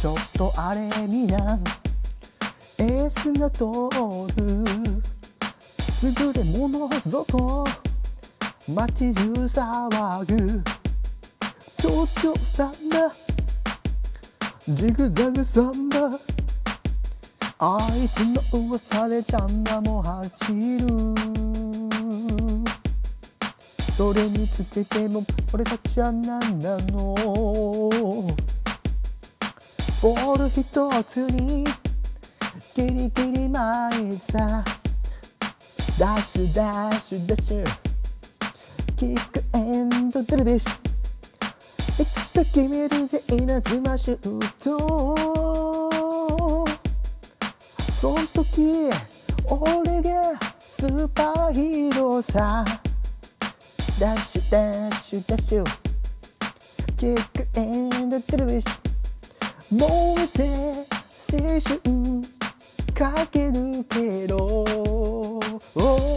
ちょっとあれみな。エースが通る。優れものぞこ。街中騒ぐ。蝶々さんだ。ジグザグサンバ。あいつの噂でちゃんだも走る。それにつけても俺たちゃ何なの。ボール一つにキリキリ舞いさ。ダッシュダッシュダッシュ。 kick and dash いつか決めるぜ稲妻シュートそん時ゃ俺がスーパーヒーローさ。ダッシュダッシュダッシュ。キックエンドドルビッシュ燃えて青春駆け抜けろ、oh,